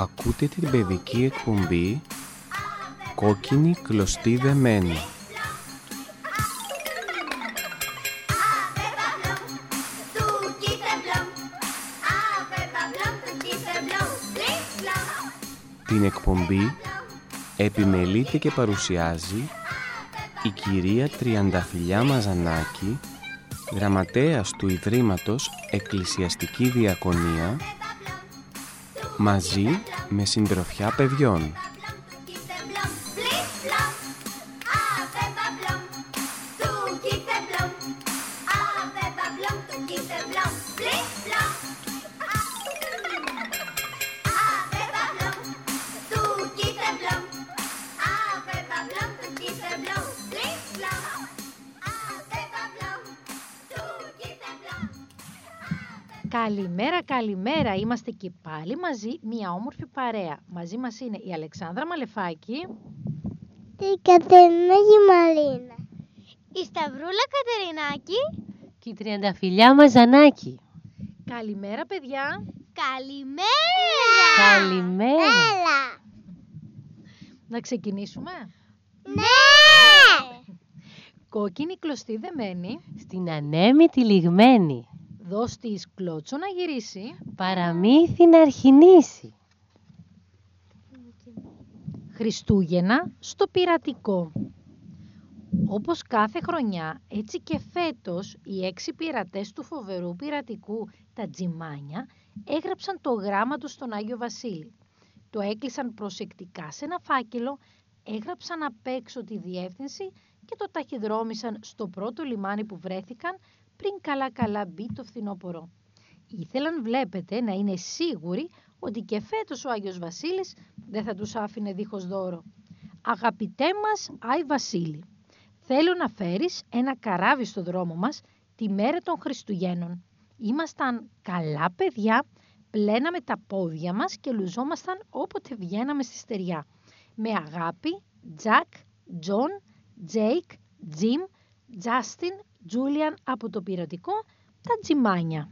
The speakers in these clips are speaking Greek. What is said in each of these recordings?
Ακούτε την παιδική εκπομπή «Κόκκινη κλωστή δεμένη». Την εκπομπή επιμελείται και παρουσιάζει η κυρία Τριανταφυλιά Μαζανάκη, γραμματέας του Ιδρύματος Εκκλησιαστική Διακονία, μαζί με συντροφιά παιδιών. Καλημέρα, καλημέρα. Είμαστε και πάλι μαζί, μια όμορφη παρέα. Μαζί μας είναι η Αλεξάνδρα Μαλεφάκη. Η Κατερίνα Γημαρίνα. Η Σταυρούλα Κατερινάκη. Και η Τριανταφυλιά Μαζανάκη. Καλημέρα, παιδιά. Καλημέρα. Καλημέρα. Έλα. Να ξεκινήσουμε; Ναι. Κόκκινη κλωστή δεμένη. Στην ανέμη λιγμένη. Δώσ' της κλώτσο να γυρίσει. Παραμύθι να αρχινήσει. Χριστούγεννα στο πειρατικό. Όπως κάθε χρονιά, έτσι και φέτος οι έξι πειρατές του φοβερού πειρατικού, τα τζιμάνια, έγραψαν το γράμμα τους στον Άγιο Βασίλη. Το έκλεισαν προσεκτικά σε ένα φάκελο, έγραψαν απ' έξω τη διεύθυνση και το ταχυδρόμησαν στο πρώτο λιμάνι που βρέθηκαν πριν καλά-καλά μπει το φθινόπωρο. Ήθελαν, βλέπετε, να είναι σίγουροι ότι και φέτος ο Άγιος Βασίλης δεν θα τους άφηνε δίχως δώρο. Αγαπητέ μας Άι Βασίλη, θέλω να φέρεις ένα καράβι στο δρόμο μας τη μέρα των Χριστουγέννων. Ήμασταν καλά παιδιά, πλέναμε τα πόδια μας και λουζόμασταν όποτε βγαίναμε στη στεριά. Με αγάπη, Τζακ, Τζον, Τζέικ, Τζιμ, Τζάστιν, Τζούλιαν από το πειρατικό, τα τζιμάνια.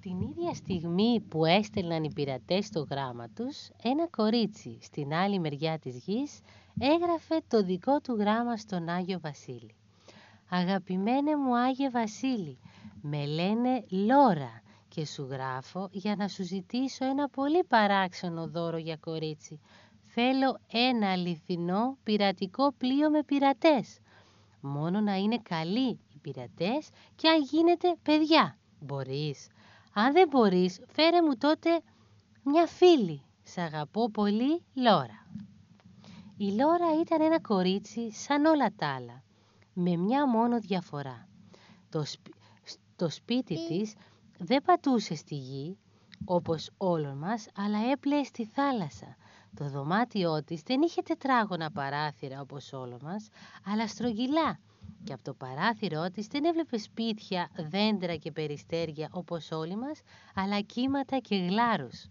Την ίδια στιγμή που έστελναν οι πειρατές το γράμμα τους, ένα κορίτσι στην άλλη μεριά της γης έγραφε το δικό του γράμμα στον Άγιο Βασίλη. «Αγαπημένε μου Άγιε Βασίλη, με λένε Λόρα και σου γράφω για να σου ζητήσω ένα πολύ παράξενο δώρο για κορίτσι. Θέλω ένα αληθινό πειρατικό πλοίο με πειρατές. Μόνο να είναι καλοί οι πειρατές και αν γίνεται παιδιά. Μπορείς. Αν δεν μπορείς, φέρε μου τότε μια φίλη. Σ' αγαπώ πολύ, Λόρα. Η Λόρα ήταν ένα κορίτσι σαν όλα τα άλλα, με μια μόνο διαφορά. Το, σπι- το σπίτι της δεν πατούσε στη γη, όπως όλων μας, αλλά έπλεε στη θάλασσα. Το δωμάτιό της δεν είχε τετράγωνα παράθυρα όπως όλο μας, αλλά στρογγυλά. Και από το παράθυρό της δεν έβλεπε σπίτια, δέντρα και περιστέρια όπως όλοι μας, αλλά κύματα και γλάρους.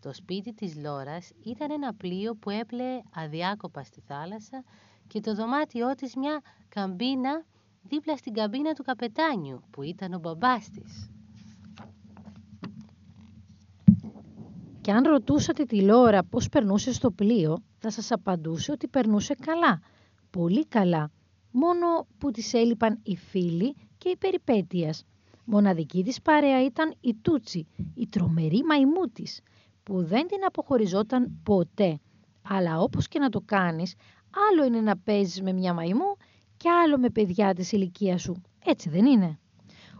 Το σπίτι της Λόρας ήταν ένα πλοίο που έπλεε αδιάκοπα στη θάλασσα και το δωμάτιό της μια καμπίνα δίπλα στην καμπίνα του καπετάνιου που ήταν ο μπαμπάς της. Και αν ρωτούσατε τη Λόρα πώς περνούσε στο πλοίο, θα σας απαντούσε ότι περνούσε καλά, πολύ καλά, μόνο που της έλειπαν οι φίλοι και η περιπέτειας. Μοναδική της παρέα ήταν η Τούτσι, η τρομερή μαϊμού της, που δεν την αποχωριζόταν ποτέ. Αλλά όπως και να το κάνεις, άλλο είναι να παίζεις με μια μαϊμού και άλλο με παιδιά της ηλικίας σου. Έτσι δεν είναι.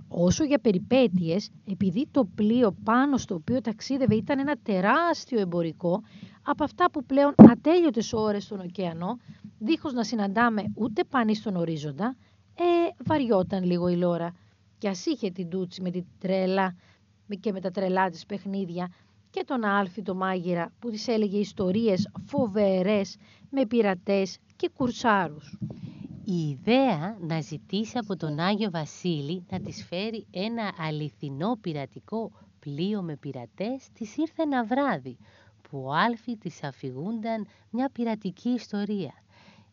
Όσο για περιπέτειες, επειδή το πλοίο πάνω στο οποίο ταξίδευε ήταν ένα τεράστιο εμπορικό, από αυτά που πλέον ατέλειωτες ώρες στον ωκεανό, δίχως να συναντάμε ούτε πανί στον ορίζοντα, ε, βαριόταν λίγο η Λόρα. Κι ας είχε την Τούτσι με την τρέλα και με τα τρελά της παιχνίδια και τον Άλφη το μάγειρα που της έλεγε ιστορίες φοβερές με πειρατές και κουρσάρους. Η ιδέα να ζητήσει από τον Άγιο Βασίλη να της φέρει ένα αληθινό πειρατικό πλοίο με πειρατές της ήρθε ένα βράδυ που ο Άλφη της αφηγούνταν μια πειρατική ιστορία.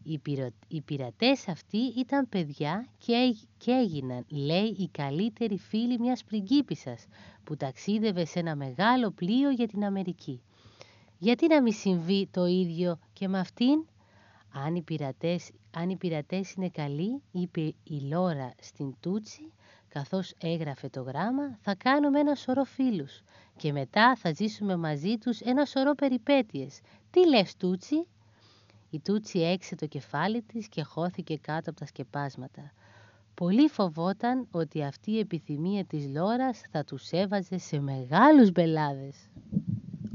Οι, πειρο... οι πειρατές αυτοί ήταν παιδιά και, έγ- και έγιναν, λέει, οι καλύτεροι φίλοι μιας πριγκίπισσας που ταξίδευε σε ένα μεγάλο πλοίο για την Αμερική. Γιατί να μην συμβεί το ίδιο και με αυτήν; Αν οι πειρατές, αν οι πειρατές είναι καλοί, είπε η Λόρα στην Τούτσι, καθώς έγραφε το γράμμα, θα κάνουμε ένα σωρό φίλους και μετά θα ζήσουμε μαζί τους ένα σωρό περιπέτειες. Τι λες Τούτσι; Η Τούτσι έξε το κεφάλι της και χώθηκε κάτω από τα σκεπάσματα. Πολύ φοβόταν ότι αυτή η επιθυμία της Λόρας θα τους έβαζε σε μεγάλους μπελάδες.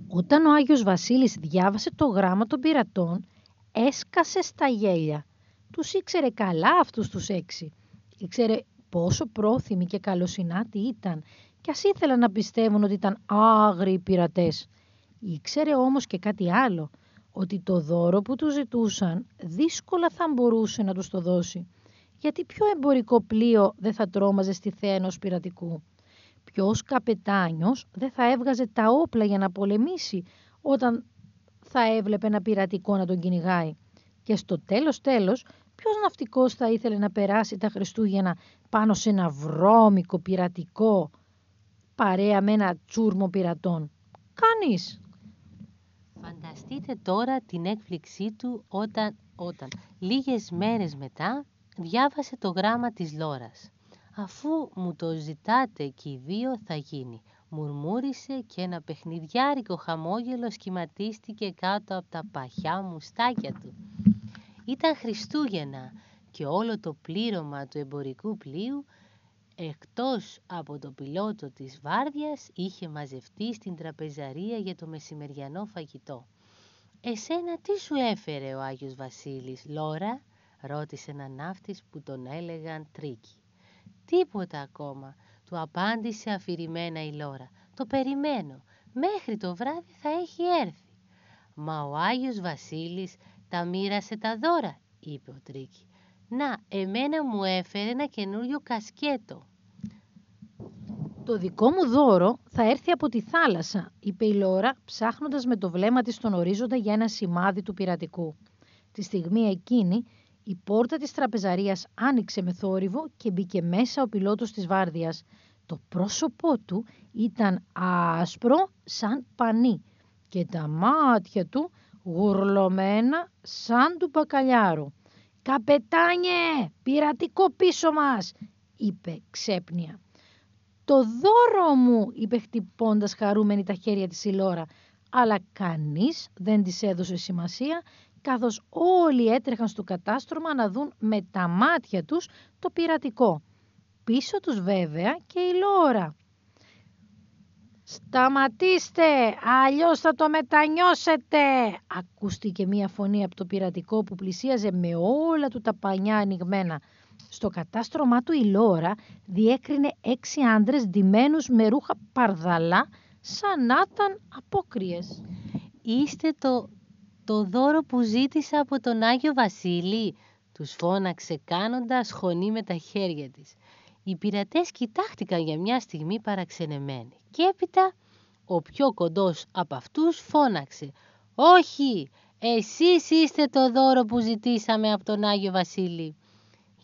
Όταν ο Άγιος Βασίλης διάβασε το γράμμα των πειρατών, έσκασε στα γέλια. Τους ήξερε καλά αυτούς τους έξι. Ήξερε πόσο πρόθυμοι και καλοσυνάτοι ήταν και ας ήθελαν να πιστεύουν ότι ήταν άγριοι πειρατές. Ήξερε όμως και κάτι άλλο, ότι το δώρο που του ζητούσαν δύσκολα θα μπορούσε να τους το δώσει. Γιατί ποιο εμπορικό πλοίο δεν θα τρόμαζε στη θέα ενός πειρατικού; Ποιος καπετάνιος δεν θα έβγαζε τα όπλα για να πολεμήσει όταν θα έβλεπε ένα πειρατικό να τον κυνηγάει; Και στο τέλος τέλος, ποιος ναυτικός θα ήθελε να περάσει τα Χριστούγεννα πάνω σε ένα βρώμικο πειρατικό παρέα με ένα τσούρμο πειρατών; Κανείς. Φανταστείτε τώρα την έκπληξή του όταν, όταν λίγες μέρες μετά διάβασε το γράμμα της Λόρας. Αφού μου το ζητάτε και οι δύο θα γίνει, μουρμούρισε και ένα παιχνιδιάρικο χαμόγελο σχηματίστηκε κάτω από τα παχιά μουστάκια του. Ήταν Χριστούγεννα και όλο το πλήρωμα του εμπορικού πλοίου εκτός από το πιλότο της βάρδιας είχε μαζευτεί στην τραπεζαρία για το μεσημεριανό φαγητό. «Εσένα τι σου έφερε ο Άγιος Βασίλης, Λόρα» ρώτησε ένα ναύτης που τον έλεγαν Τρίκι. «Τίποτα ακόμα», του απάντησε αφηρημένα η Λόρα. «Το περιμένω. Μέχρι το βράδυ θα έχει έρθει». «Μα ο Άγιος Βασίλης τα μοίρασε τα δώρα», είπε ο Τρίκι. «Να, εμένα μου έφερε ένα καινούριο κασκέτο». «Το δικό μου δώρο θα έρθει από τη θάλασσα», είπε η Λόρα, ψάχνοντας με το βλέμμα της τον ορίζοντα για ένα σημάδι του πειρατικού. Τη στιγμή εκείνη η πόρτα της τραπεζαρίας άνοιξε με θόρυβο και μπήκε μέσα ο πιλότος της βάρδιας. Το πρόσωπό του ήταν άσπρο σαν πανί και τα μάτια του γουρλωμένα σαν του μπακαλιάρου. «Καπετάνιε, πειρατικό πίσω μας», είπε ξέπνια. «Το δώρο μου», είπε χτυπώντας χαρούμενη τα χέρια της η Λόρα, αλλά κανείς δεν της έδωσε σημασία καθώς όλοι έτρεχαν στο κατάστρωμα να δουν με τα μάτια τους το πειρατικό. Πίσω τους βέβαια και η Λόρα. «Σταματήστε, αλλιώς θα το μετανιώσετε!» Ακούστηκε μία φωνή από το πειρατικό που πλησίαζε με όλα του τα πανιά ανοιγμένα. Στο κατάστρωμά του η Λόρα διέκρινε έξι άντρες ντυμένους με ρούχα παρδαλά σαν να ήταν απόκριες. «Είστε το το δώρο που ζήτησα από τον Άγιο Βασίλη, τους φώναξε κάνοντας χωνή με τα χέρια της. Οι πειρατές κοιτάχτηκαν για μια στιγμή παραξενεμένοι και έπειτα ο πιο κοντός από αυτούς φώναξε «Όχι, εσείς είστε το δώρο που ζητήσαμε από τον Άγιο Βασίλη».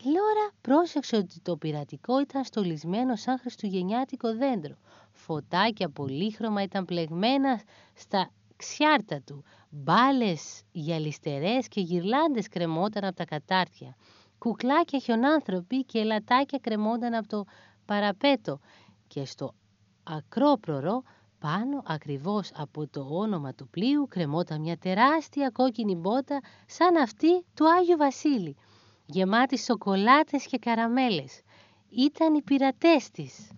Η Λόρα πρόσεξε ότι το πειρατικό ήταν στολισμένο σαν χριστουγεννιάτικο δέντρο. Φωτάκια πολύχρωμα ήταν πλεγμένα στα ξιάρτα του. Μπάλες γυαλιστερές και γυρλάντες κρεμόταν από τα κατάρτια. Κουκλάκια χιονάνθρωποι και λατάκια κρεμόταν από το παραπέτο. Και στο ακρόπρορο πάνω ακριβώς από το όνομα του πλοίου κρεμόταν μια τεράστια κόκκινη μπότα σαν αυτή του Άγιου Βασίλη, γεμάτη σοκολάτες και καραμέλες. Ήταν οι πειρατές της.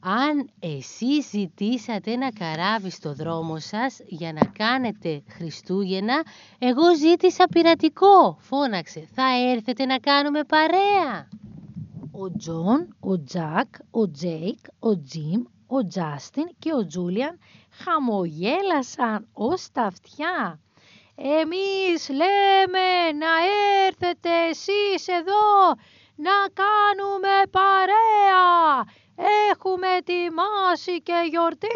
Αν εσείς ζητήσατε ένα καράβι στο δρόμο σας για να κάνετε Χριστούγεννα, εγώ ζήτησα πειρατικό, φώναξε. Θα έρθετε να κάνουμε παρέα. Ο Τζον, ο Τζακ, ο Τζέικ, ο Τζιμ, ο Τζάστιν και ο Τζούλιαν χαμογέλασαν ως τα αυτιά. Εμείς λέμε να έρθετε εσείς εδώ να κάνουμε παρέα Έχουμε ετοιμάσει και γιορτή.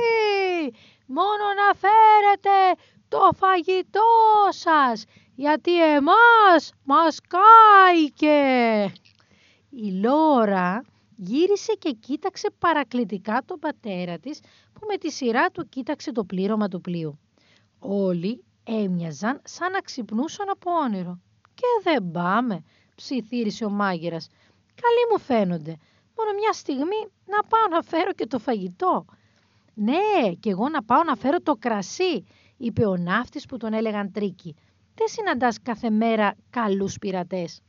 Μόνο να φέρετε το φαγητό σας, γιατί εμάς μας κάηκε. Η Λόρα γύρισε και κοίταξε παρακλητικά τον πατέρα της, που με τη σειρά του κοίταξε το πλήρωμα του πλοίου. Όλοι έμοιαζαν σαν να ξυπνούσαν από όνειρο. «Και δεν πάμε», ψιθύρισε ο μάγειρας. «Καλοί μου φαίνονται. Μόνο μια στιγμή να πάω να φέρω και το φαγητό». «Ναι, και εγώ να πάω να φέρω το κρασί», είπε ο ναύτης που τον έλεγαν Τρίκι. «Δεν συναντάς κάθε μέρα καλούς πειρατές».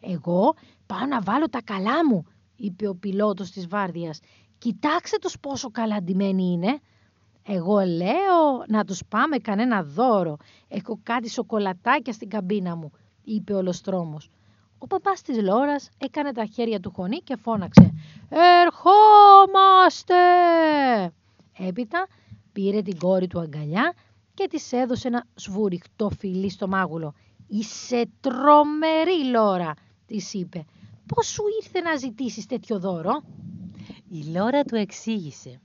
«Εγώ πάω να βάλω τα καλά μου», είπε ο πιλότος της βάρδιας. «Κοιτάξτε τους πόσο καλά ντυμένοι είναι». «Εγώ λέω να τους πάμε κανένα δώρο. Έχω κάτι σοκολατάκια στην καμπίνα μου», είπε ο Λοστρόμος. Ο παπάς της Λόρας έκανε τα χέρια του χωνί και φώναξε «Ερχόμαστε!» Έπειτα πήρε την κόρη του αγκαλιά και της έδωσε ένα σβουριχτό φιλί στο μάγουλο. «Είσαι τρομερή Λόρα», της είπε. «Πώς σου ήρθε να ζητήσεις τέτοιο δώρο» Η Λόρα του εξήγησε.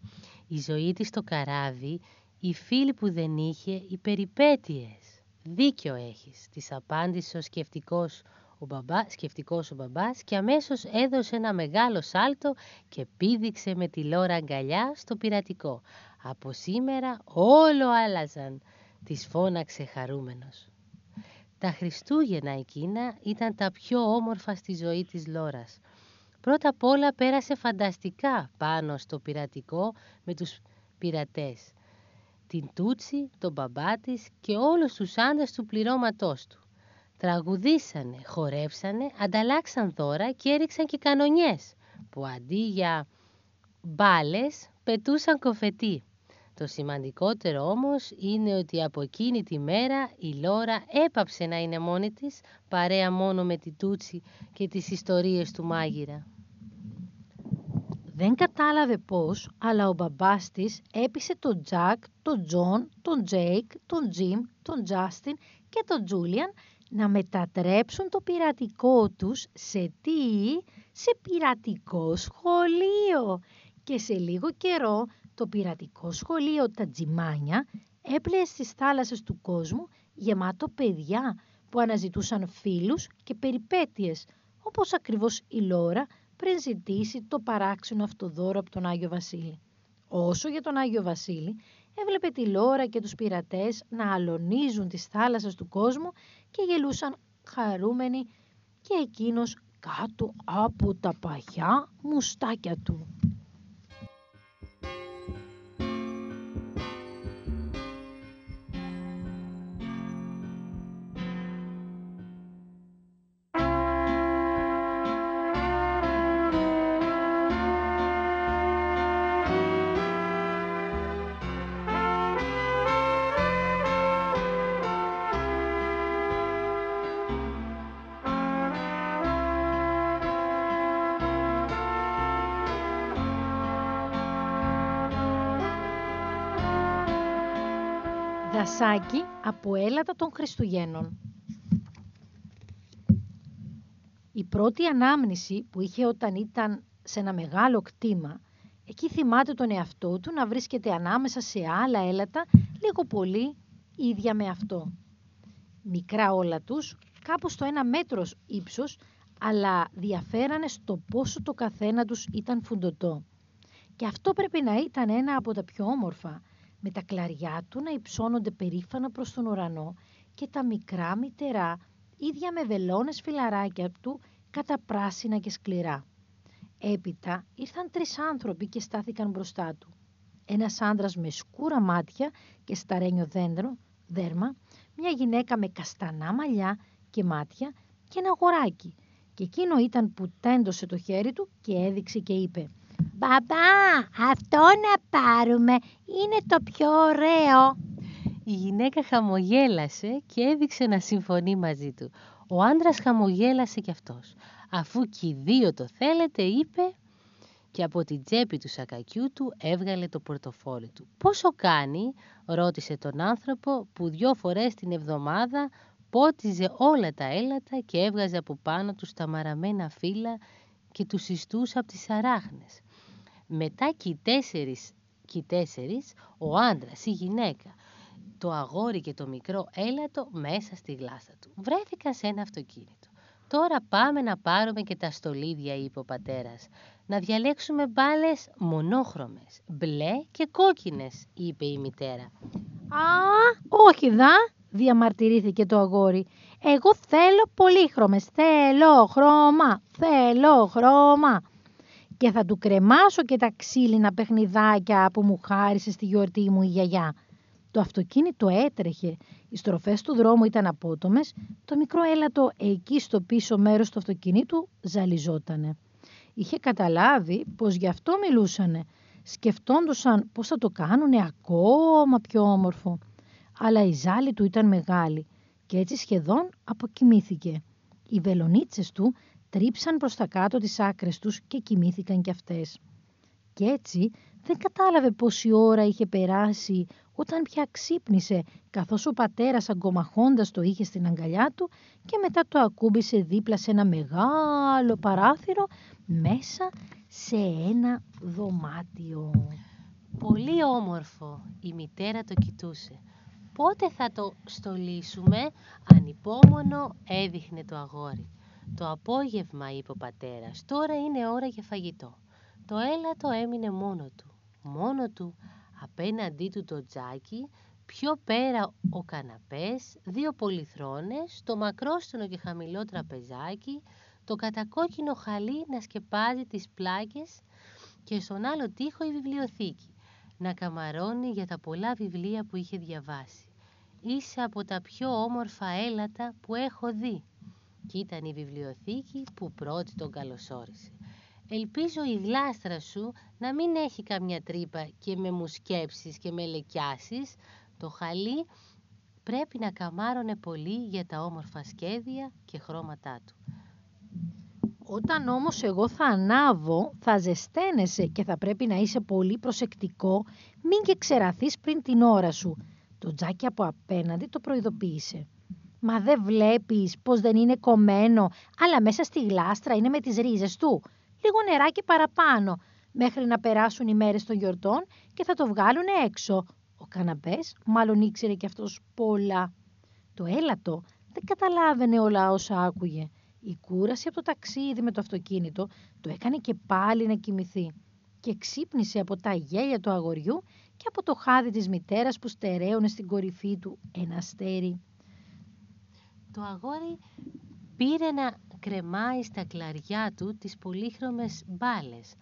Η ζωή της στο καράβι, οι φίλοι που δεν είχε, οι περιπέτειες. Δίκιο έχεις, της απάντησε ο σκεφτικός ο, μπαμπά, σκεφτικός ο μπαμπάς και αμέσως έδωσε ένα μεγάλο σάλτο και πήδηξε με τη Λόρα αγκαλιά στο πειρατικό. Από σήμερα όλο άλλαζαν, της φώναξε χαρούμενος. Τα Χριστούγεννα εκείνα ήταν τα πιο όμορφα στη ζωή της Λόρας. Πρώτα απ' όλα πέρασε φανταστικά πάνω στο πειρατικό με τους πειρατές. Την Τούτσι, τον μπαμπά της και όλους τους άντρες του πληρώματός του. Τραγουδήσανε, χορεύσανε, ανταλλάξαν δώρα και έριξαν και κανονιές που αντί για μπάλες πετούσαν κοφετή. Το σημαντικότερο όμως είναι ότι από εκείνη τη μέρα η Λόρα έπαψε να είναι μόνη της, παρέα μόνο με τη Τούτσι και τις ιστορίες του μάγειρα. Δεν κατάλαβε πώς, αλλά ο μπαμπάς της έπεισε τον Τζακ, τον Τζον, τον Τζέικ, τον Τζιμ, τον Τζάστιν και τον Τζούλιαν να μετατρέψουν το πειρατικό τους σε τι, σε πειρατικό σχολείο. Και σε λίγο καιρό το πειρατικό σχολείο τα Τζιμάνια έπλεε στις θάλασσες του κόσμου γεμάτο παιδιά που αναζητούσαν φίλους και περιπέτειες, όπως ακριβώς η Λόρα πριν ζητήσει το παράξενο αυτοδόρο από τον Άγιο Βασίλη. Όσο για τον Άγιο Βασίλη, έβλεπε τη Λόρα και τους πειρατές να αλωνίζουν τις θάλασσες του κόσμου και γελούσαν χαρούμενοι και εκείνος κάτω από τα παχιά μουστάκια του. Δασάκι από έλατα των Χριστουγέννων. Η πρώτη ανάμνηση που είχε όταν ήταν σε ένα μεγάλο κτήμα, εκεί θυμάται τον εαυτό του να βρίσκεται ανάμεσα σε άλλα έλατα, λίγο πολύ ίδια με αυτό. Μικρά όλα τους, κάπου στο ένα μέτρος ύψος, αλλά διαφέρανε στο πόσο το καθένα τους ήταν φουντωτό. Και αυτό πρέπει να ήταν ένα από τα πιο όμορφα, με τα κλαριά του να υψώνονται περήφανα προς τον ουρανό και τα μικρά μητερά, ίδια με βελόνες φιλαράκια του, κατά πράσινα και σκληρά. Έπειτα ήρθαν τρεις άνθρωποι και στάθηκαν μπροστά του. Ένας άντρας με σκούρα μάτια και σταρένιο δέντρο, δέρμα, μια γυναίκα με καστανά μαλλιά και μάτια και ένα αγοράκι. Και εκείνο ήταν που τέντωσε το χέρι του και έδειξε και είπε «Μπαμπά, αυτό να πάρουμε είναι το πιο ωραίο». Η γυναίκα χαμογέλασε και έδειξε να συμφωνεί μαζί του. Ο άντρας χαμογέλασε κι αυτός. Αφού και οι δύο το θέλετε, είπε και από την τσέπη του σακακιού του έβγαλε το πορτοφόλι του. «Πόσο κάνει» ρώτησε τον άνθρωπο που δυο φορές την εβδομάδα πότιζε όλα τα έλατα και έβγαζε από πάνω του τα μαραμένα φύλλα και τους ιστούς από τις αράχνες. Μετά και οι τέσσερις, και οι τέσσερις ο άντρας, η γυναίκα, το αγόρι και το μικρό έλατο μέσα στη γλάστα του. Βρέθηκαν σε ένα αυτοκίνητο. Τώρα πάμε να πάρουμε και τα στολίδια, είπε ο πατέρας. Να διαλέξουμε μπάλες μονόχρωμες, μπλε και κόκκινες, είπε η μητέρα. «Α, όχι δα», διαμαρτυρήθηκε το αγόρι. «Εγώ θέλω πολύχρωμες, θέλω χρώμα, θέλω χρώμα» και θα του κρεμάσω και τα ξύλινα παιχνιδάκια που μου χάρισε στη γιορτή μου η γιαγιά. Το αυτοκίνητο έτρεχε, οι στροφές του δρόμου ήταν απότομες, το μικρό έλατο εκεί στο πίσω μέρος του αυτοκινήτου ζαλιζότανε. Είχε καταλάβει πως γι' αυτό μιλούσανε. Σκεφτόντουσαν πως θα το κάνουνε ακόμα πιο όμορφο. Αλλά η ζάλη του ήταν μεγάλη και έτσι σχεδόν αποκοιμήθηκε. Οι βελονίτσες του τρίψαν προς τα κάτω τις άκρες τους και κοιμήθηκαν κι αυτές. Κι έτσι δεν κατάλαβε πόση ώρα είχε περάσει όταν πια ξύπνησε καθώς ο πατέρας αγκομαχώντας το είχε στην αγκαλιά του και μετά το ακούμπησε δίπλα σε ένα μεγάλο παράθυρο μέσα σε ένα δωμάτιο. Πολύ όμορφο η μητέρα το κοιτούσε. Πότε θα το στολίσουμε, ανυπόμονο έδειχνε το αγόρι. Το απόγευμα, είπε ο πατέρας, τώρα είναι ώρα για φαγητό. Το έλατο έμεινε μόνο του. Μόνο του, απέναντί του το τζάκι, πιο πέρα ο καναπές, δύο πολυθρόνες, το μακρόστονο και χαμηλό τραπεζάκι, το κατακόκκινο χαλί να σκεπάζει τις πλάκες και στον άλλο τοίχο η βιβλιοθήκη, να καμαρώνει για τα πολλά βιβλία που είχε διαβάσει. Είσαι από τα πιο όμορφα έλατα που έχω δει και ήταν η βιβλιοθήκη που πρώτη τον καλωσόρισε. Ελπίζω η γλάστρα σου να μην έχει καμιά τρύπα και με μου σκέψεις και με λεκιάσεις. Το χαλί πρέπει να καμάρωνε πολύ για τα όμορφα σχέδια και χρώματά του. Όταν όμως εγώ θα ανάβω, θα ζεσταίνεσαι και θα πρέπει να είσαι πολύ προσεκτικό, μην και ξεραθείς πριν την ώρα σου. Το τζάκι από απέναντι το προειδοποίησε. Μα δεν βλέπεις πως δεν είναι κομμένο, αλλά μέσα στη γλάστρα είναι με τις ρίζες του. Λίγο νεράκι παραπάνω, μέχρι να περάσουν οι μέρες των γιορτών και θα το βγάλουν έξω. Ο καναπές μάλλον ήξερε κι αυτός πολλά. Το έλατο δεν καταλάβαινε όλα όσα άκουγε. Η κούραση από το ταξίδι με το αυτοκίνητο το έκανε και πάλι να κοιμηθεί και ξύπνησε από τα γέλια του αγοριού και από το χάδι της μητέρας που στερέωνε στην κορυφή του ένα αστέρι. Το αγόρι πήρε να κρεμάει στα κλαριά του τις πολύχρωμες μπάλες,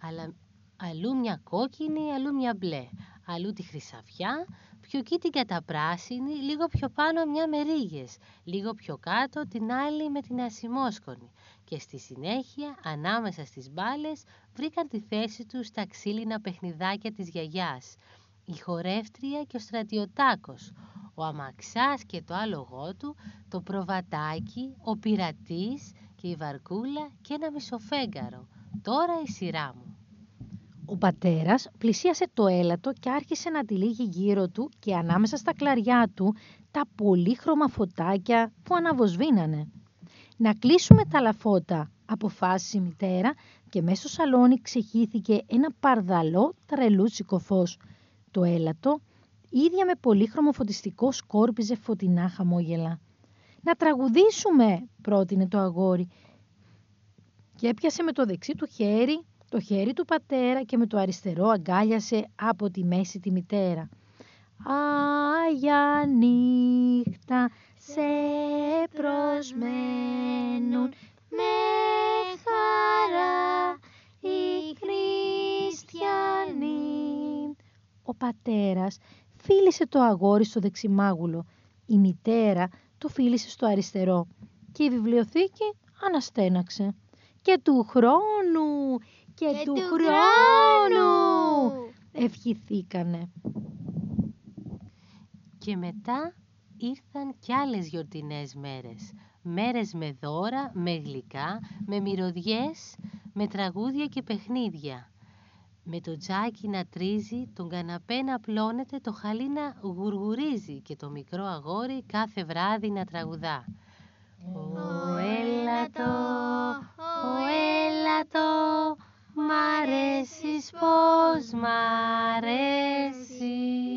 αλλά αλλού μια κόκκινη, αλλού μια μπλε, αλλού τη χρυσαφιά, πιο κίτικα τα πράσινη, λίγο πιο πάνω μια με ρίγες, λίγο πιο κάτω την άλλη με την ασημόσκονη. Και στη συνέχεια ανάμεσα στις μπάλες βρήκαν τη θέση τους τα ξύλινα παιχνιδάκια της γιαγιάς, η χορεύτρια και ο στρατιωτάκος, ο αμαξάς και το άλογό του, το προβατάκι, ο πειρατής και η βαρκούλα και ένα μισοφέγγαρο. Τώρα η σειρά μου. Ο πατέρας πλησίασε το έλατο και άρχισε να τυλίγει γύρω του και ανάμεσα στα κλαριά του τα πολύχρωμα φωτάκια που αναβοσβήνανε. «Να κλείσουμε τα λαφώτα», αποφάσισε η μητέρα και μέσα στο σαλόνι ξεχύθηκε ένα παρδαλό τρελούτσικο φως. Το έλατο ίδια με πολύχρωμο φωτιστικό σκόρπιζε φωτεινά χαμόγελα. «Να τραγουδήσουμε», πρότεινε το αγόρι και έπιασε με το δεξί του χέρι το χέρι του πατέρα και με το αριστερό αγκάλιασε από τη μέση τη μητέρα. Άγια νύχτα σε προσμένουν με πατέρας φίλησε το αγόρι στο δεξιμάγουλο, η μητέρα το φίλησε στο αριστερό και η βιβλιοθήκη αναστέναξε. Και του χρόνου, και, του, χρόνου, ευχηθήκανε. Και μετά ήρθαν κι άλλες γιορτινές μέρες. Μέρες με δώρα, με γλυκά, με μυρωδιές, με τραγούδια και παιχνίδια με το τζάκι να τρίζει, τον καναπέ να πλώνεται, το χαλί να γουργουρίζει και το μικρό αγόρι κάθε βράδυ να τραγουδά. Ο έλατο, ο έλατο, μ' αρέσεις πως μ' αρέσεις.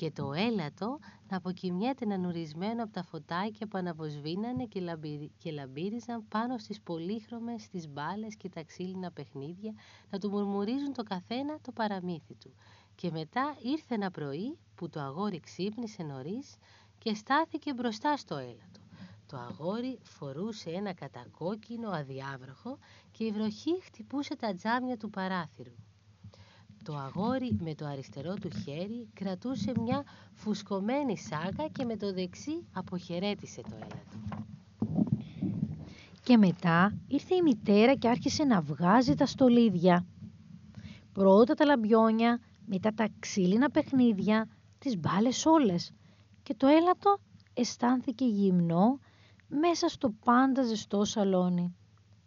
Και το έλατο να αποκοιμιέται νουρισμένο από τα φωτάκια που αναβοσβήνανε και, και λαμπύριζαν πάνω στις πολύχρωμες, στις μπάλες και τα ξύλινα παιχνίδια, να του μουρμουρίζουν το καθένα το παραμύθι του. Και μετά ήρθε ένα πρωί που το αγόρι ξύπνησε νωρίς και στάθηκε μπροστά στο έλατο. Το αγόρι φορούσε ένα κατακόκκινο αδιάβροχο και η βροχή χτυπούσε τα τζάμια του παράθυρου. Το αγόρι με το αριστερό του χέρι κρατούσε μια φουσκωμένη σάκα και με το δεξί αποχαιρέτησε το έλατο. Και μετά ήρθε η μητέρα και άρχισε να βγάζει τα στολίδια. Πρώτα τα λαμπιόνια, μετά τα ξύλινα παιχνίδια, τις μπάλες όλες. Και το έλατο αισθάνθηκε γυμνό μέσα στο πάντα ζεστό σαλόνι.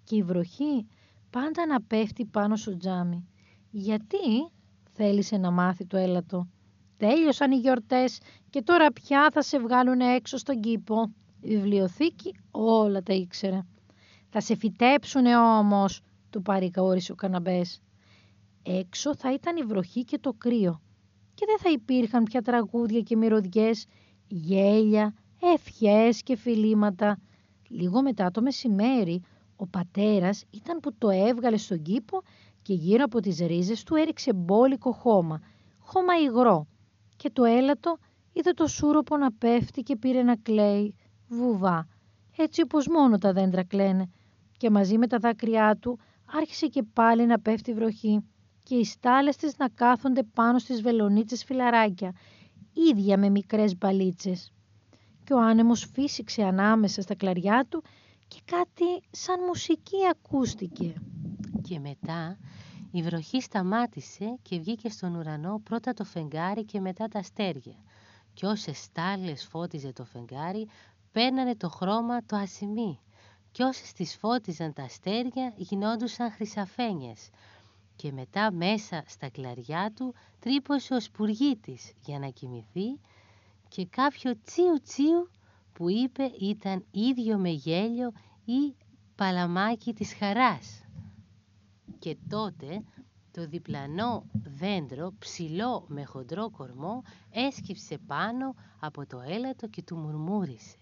Και η βροχή πάντα να πέφτει πάνω στο τζάμι. Γιατί θέλησε να μάθει το έλατο. Τέλειωσαν οι γιορτές και τώρα πια θα σε βγάλουν έξω στον κήπο. Η βιβλιοθήκη όλα τα ήξερε. Θα σε φυτέψουνε όμως, του παρηγόρησε ο καναμπές. Έξω θα ήταν η βροχή και το κρύο και δεν θα υπήρχαν πια τραγούδια και μυρωδιές, γέλια, ευχές και φιλήματα. Λίγο μετά το μεσημέρι, ο πατέρας ήταν που το έβγαλε στον κήπο και γύρω από τις ρίζες του έριξε μπόλικο χώμα, χώμα υγρό. Και το έλατο είδε το σούροπο να πέφτει και πήρε να κλαίει, βουβά, έτσι όπως μόνο τα δέντρα κλαίνε. Και μαζί με τα δάκρυά του άρχισε και πάλι να πέφτει βροχή και οι στάλες της να κάθονται πάνω στις βελονίτσες φιλαράκια, ίδια με μικρές μπαλίτσες. Και ο άνεμος φύσηξε ανάμεσα στα κλαριά του και κάτι σαν μουσική ακούστηκε. Και μετά η βροχή σταμάτησε και βγήκε στον ουρανό πρώτα το φεγγάρι και μετά τα αστέρια. Και όσες στάλες φώτιζε το φεγγάρι, παίρνανε το χρώμα το ασημί. Και όσες τις φώτιζαν τα αστέρια γινόντουσαν χρυσαφένιες. Και μετά μέσα στα κλαριά του τρύπωσε ο σπουργίτης για να κοιμηθεί και κάποιο τσίου τσίου που είπε ήταν ίδιο με γέλιο ή παλαμάκι της χαράς. Και τότε το διπλανό δέντρο, ψηλό με χοντρό κορμό, έσκυψε πάνω από το έλατο και του μουρμούρισε.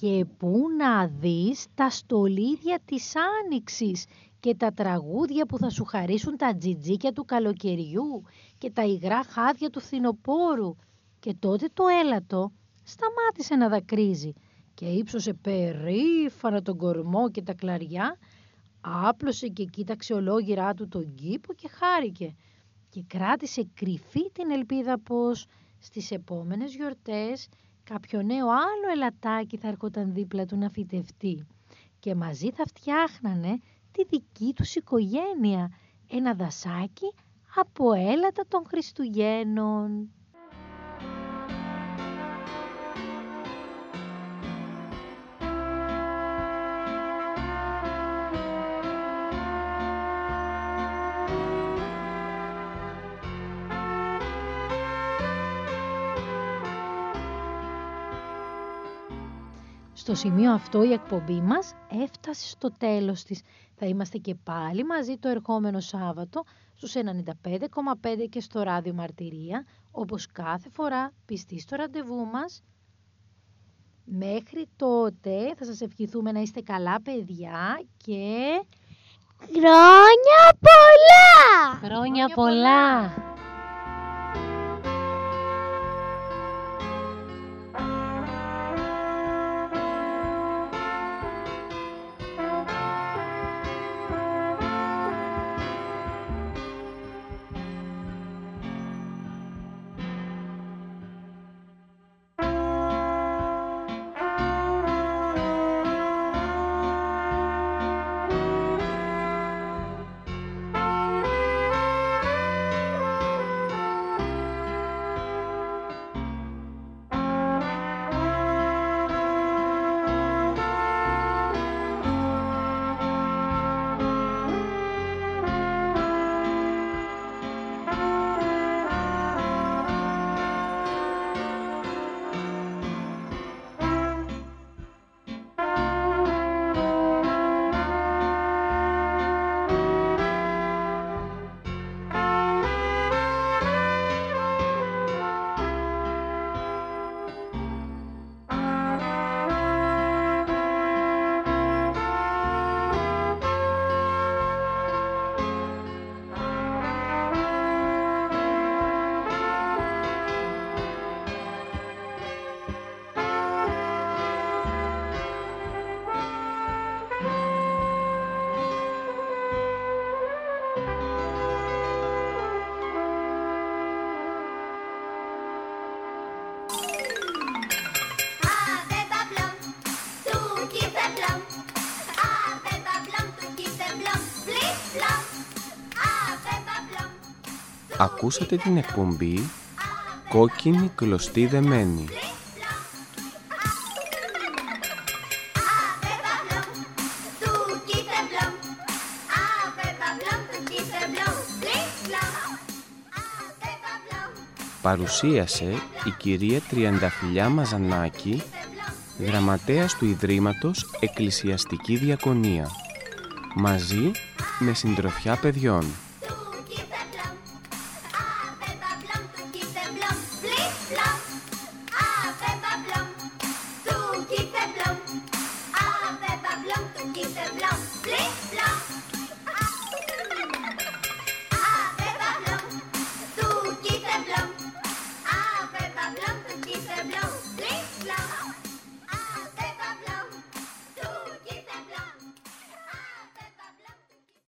Και πού να δεις τα στολίδια της άνοιξης και τα τραγούδια που θα σου χαρίσουν τα τζιτζίκια του καλοκαιριού και τα υγρά χάδια του φθινοπόρου. Και τότε το έλατο σταμάτησε να δακρύζει και ύψωσε περήφανα τον κορμό και τα κλαριά Άπλωσε και κοίταξε ολόγυρά του τον κήπο και χάρηκε και κράτησε κρυφή την ελπίδα πως στις επόμενες γιορτές κάποιο νέο άλλο ελατάκι θα έρχονταν δίπλα του να φυτευτεί και μαζί θα φτιάχνανε τη δική τους οικογένεια, ένα δασάκι από έλατα των Χριστουγέννων. Στο σημείο αυτό η εκπομπή μας έφτασε στο τέλος της. Θα είμαστε και πάλι μαζί το ερχόμενο Σάββατο στους 95,5 και στο ράδιο Μαρτυρία, όπως κάθε φορά πιστή στο ραντεβού μας. Μέχρι τότε θα σας ευχηθούμε να είστε καλά παιδιά και... Χρόνια πολλά! Χρόνια πολλά! Ακούσατε την εκπομπή «Κόκκινη κλωστή δεμένη». Παρουσίασε η κυρία Τριανταφυλιά Μαζανάκη, γραμματέας του Ιδρύματος Εκκλησιαστική Διακονία, μαζί με συντροφιά παιδιών.